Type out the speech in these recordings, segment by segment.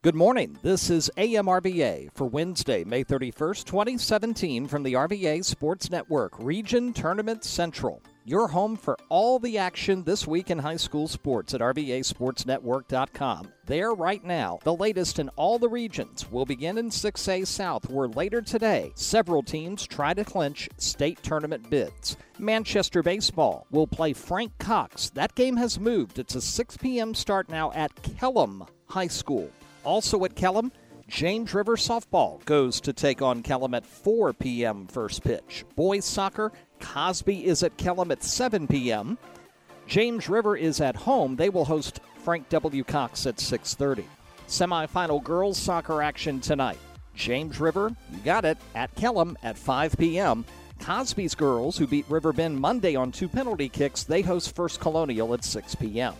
Good morning. This is AMRVA for Wednesday, May 31st, 2017, from the RVA Sports Network, Region Tournament Central. Your home for all the action this week in high school sports at RVASportsNetwork.com. There, right now, the latest in all the regions will begin in 6A South, where later today, several teams try to clinch state tournament bids. Manchester Baseball will play Frank Cox. That game has moved. It's a 6 p.m. start now at Kellam High School. Also at Kellam, James River softball goes to take on Kellam at 4 p.m. first pitch. Boys soccer, Cosby is at Kellam at 7 p.m. James River is at home. They will host Frank W. Cox at 6:30. Semifinal girls soccer action tonight. James River, you got it, at Kellam at 5 p.m. Cosby's girls, who beat River Bend Monday on two penalty kicks, they host First Colonial at 6 p.m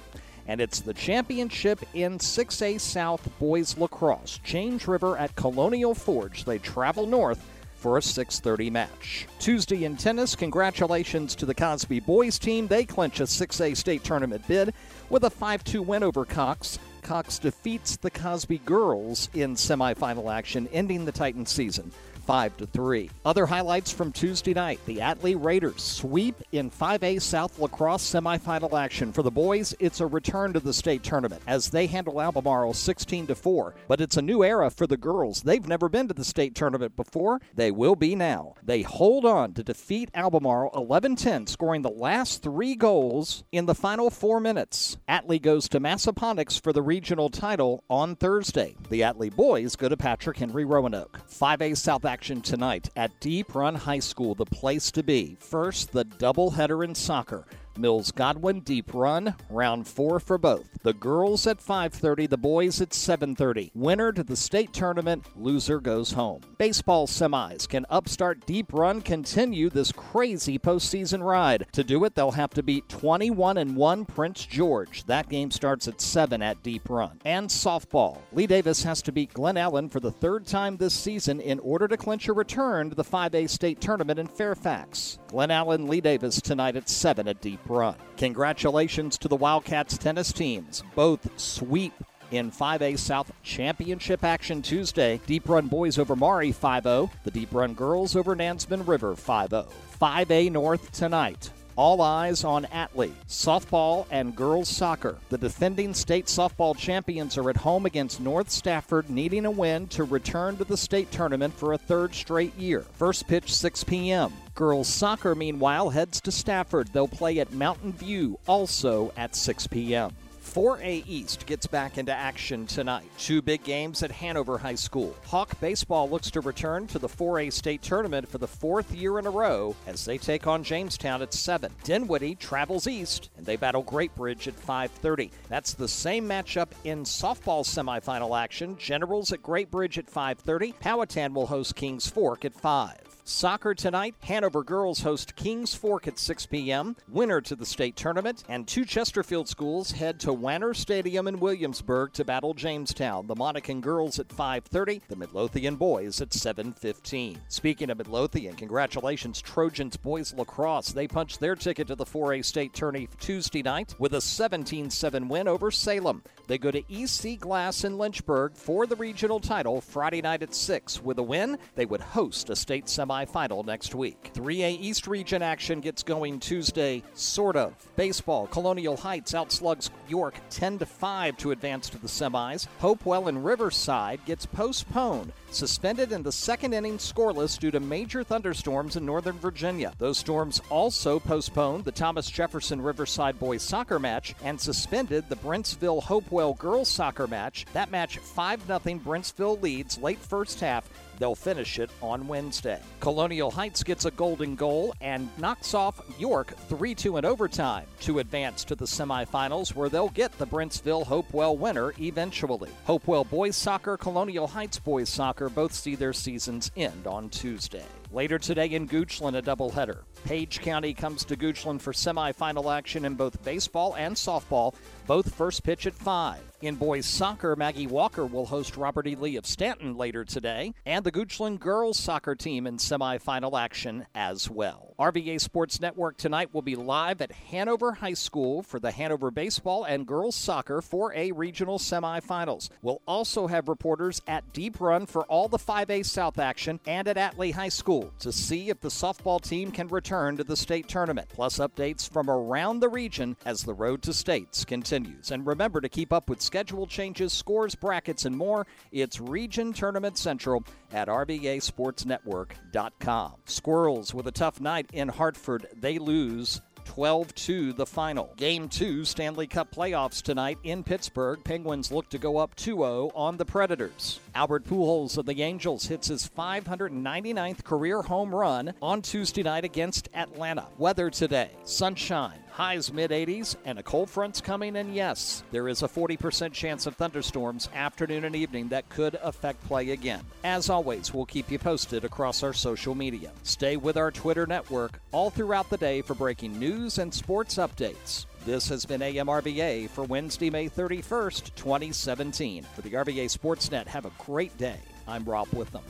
and it's the championship in 6A South Boys Lacrosse. James River at Colonial Forge. They travel north for a 6:30 match. Tuesday in tennis, congratulations to the Cosby boys team. They clinch a 6A state tournament bid with a 5-2 win over Cox. Cox defeats the Cosby girls in semifinal action, ending the Titan season 5 to 3. Other highlights from Tuesday night the Atlee Raiders sweep in 5A South Lacrosse semifinal action. For the boys, it's a return to the state tournament as they handle Albemarle 16 to 4. But it's a new era for the girls. They've never been to the state tournament before. They will be now. They hold on to defeat Albemarle 11 10, scoring the last three goals in the final four minutes. Atlee goes to Massaponax for the regional title on Thursday. The Atlee boys go to Patrick Henry Roanoke. 5A South tonight at Deep Run High School, the place to be. First, the doubleheader in soccer. Mills Godwin deep run, round 4 for both. The girls at 5:30, the boys at 7:30. Winner to the state tournament, loser goes home. Baseball semis. Can Upstart Deep Run continue this crazy postseason ride? To do it, they'll have to beat 21 and 1 Prince George. That game starts at 7 at Deep Run. And softball. Lee Davis has to beat Glen Allen for the third time this season in order to clinch a return to the 5A state tournament in Fairfax. Glen Allen Lee Davis tonight at 7 at Deep Run. Congratulations to the Wildcats tennis teams. Both sweep in 5A South Championship action Tuesday. Deep Run boys over Maury 5 0. The Deep Run girls over Nansemond River 5 0. 5A North tonight. All eyes on Atlee, softball, and girls soccer. The defending state softball champions are at home against North Stafford, needing a win to return to the state tournament for a third straight year. First pitch 6 p.m. Girls soccer, meanwhile, heads to Stafford. They'll play at Mountain View, also at 6 p.m. 4A East gets back into action tonight. Two big games at Hanover High School. Hawk Baseball looks to return to the 4A state tournament for the fourth year in a row as they take on Jamestown at 7. Dinwiddie travels east and they battle Great Bridge at 5:30. That's the same matchup in softball semifinal action. Generals at Great Bridge at 5:30. Powhatan will host Kings Fork at 5. Soccer tonight, Hanover girls host Kings Fork at 6 p.m., winner to the state tournament, and two Chesterfield schools head to Wanner Stadium in Williamsburg to battle Jamestown. The Monacan girls at 5:30, the Midlothian boys at 7:15. Speaking of Midlothian, congratulations Trojans boys lacrosse. They punched their ticket to the 4A state tourney Tuesday night with a 17-7 win over Salem. They go to EC Glass in Lynchburg for the regional title Friday night at 6. With a win, they would host a state semifinal next week. 3A East Region action gets going Tuesday, sort of. Baseball, Colonial Heights outslugs York 10 to 5 to advance to the semis. Hopewell and Riverside gets postponed suspended in the second inning scoreless due to major thunderstorms in Northern Virginia. Those storms also postponed the Thomas Jefferson Riverside boys soccer match and suspended the Brentsville Hopewell girls soccer match. That match 5 0 Brentsville leads late first half They'll finish it on Wednesday. Colonial Heights gets a golden goal and knocks off York 3 2 in overtime to advance to the semifinals, where they'll get the Brentsville Hopewell winner eventually. Hopewell boys soccer, Colonial Heights boys soccer both see their seasons end on Tuesday. Later today in Goochland, a doubleheader. Page County comes to Goochland for semifinal action in both baseball and softball, both first pitch at 5. In boys soccer, Maggie Walker will host Robert E. Lee of Staunton later today, and the Goochland girls soccer team in semifinal action as well. RVA Sports Network tonight will be live at Hanover High School for the Hanover baseball and girls soccer 4A regional semifinals. We'll also have reporters at Deep Run for all the 5A South action and at Atlee High School to see if the softball team can return to the state tournament. Plus updates from around the region as the road to states continues. And remember to keep up with schedule changes, scores, brackets, and more. It's Region Tournament Central at RVASportsNetwork.com. Squirrels with a tough night in Hartford. They lose 12 2 the final. Game 2 Stanley Cup playoffs tonight in Pittsburgh. Penguins look to go up 2 0 on the Predators. Albert Pujols of the Angels hits his 599th career home run on Tuesday night against Atlanta. Weather today sunshine, highs mid 80s, and a cold front's coming. And yes, there is a 40% chance of thunderstorms afternoon and evening that could affect play again. As always, we'll keep you posted across our social media. Stay with our Twitter network all throughout the day for breaking news and sports updates. This has been AMRVA for Wednesday, May 31st, 2017. For the RVA Sportsnet, have a great day. I'm Rob Witham.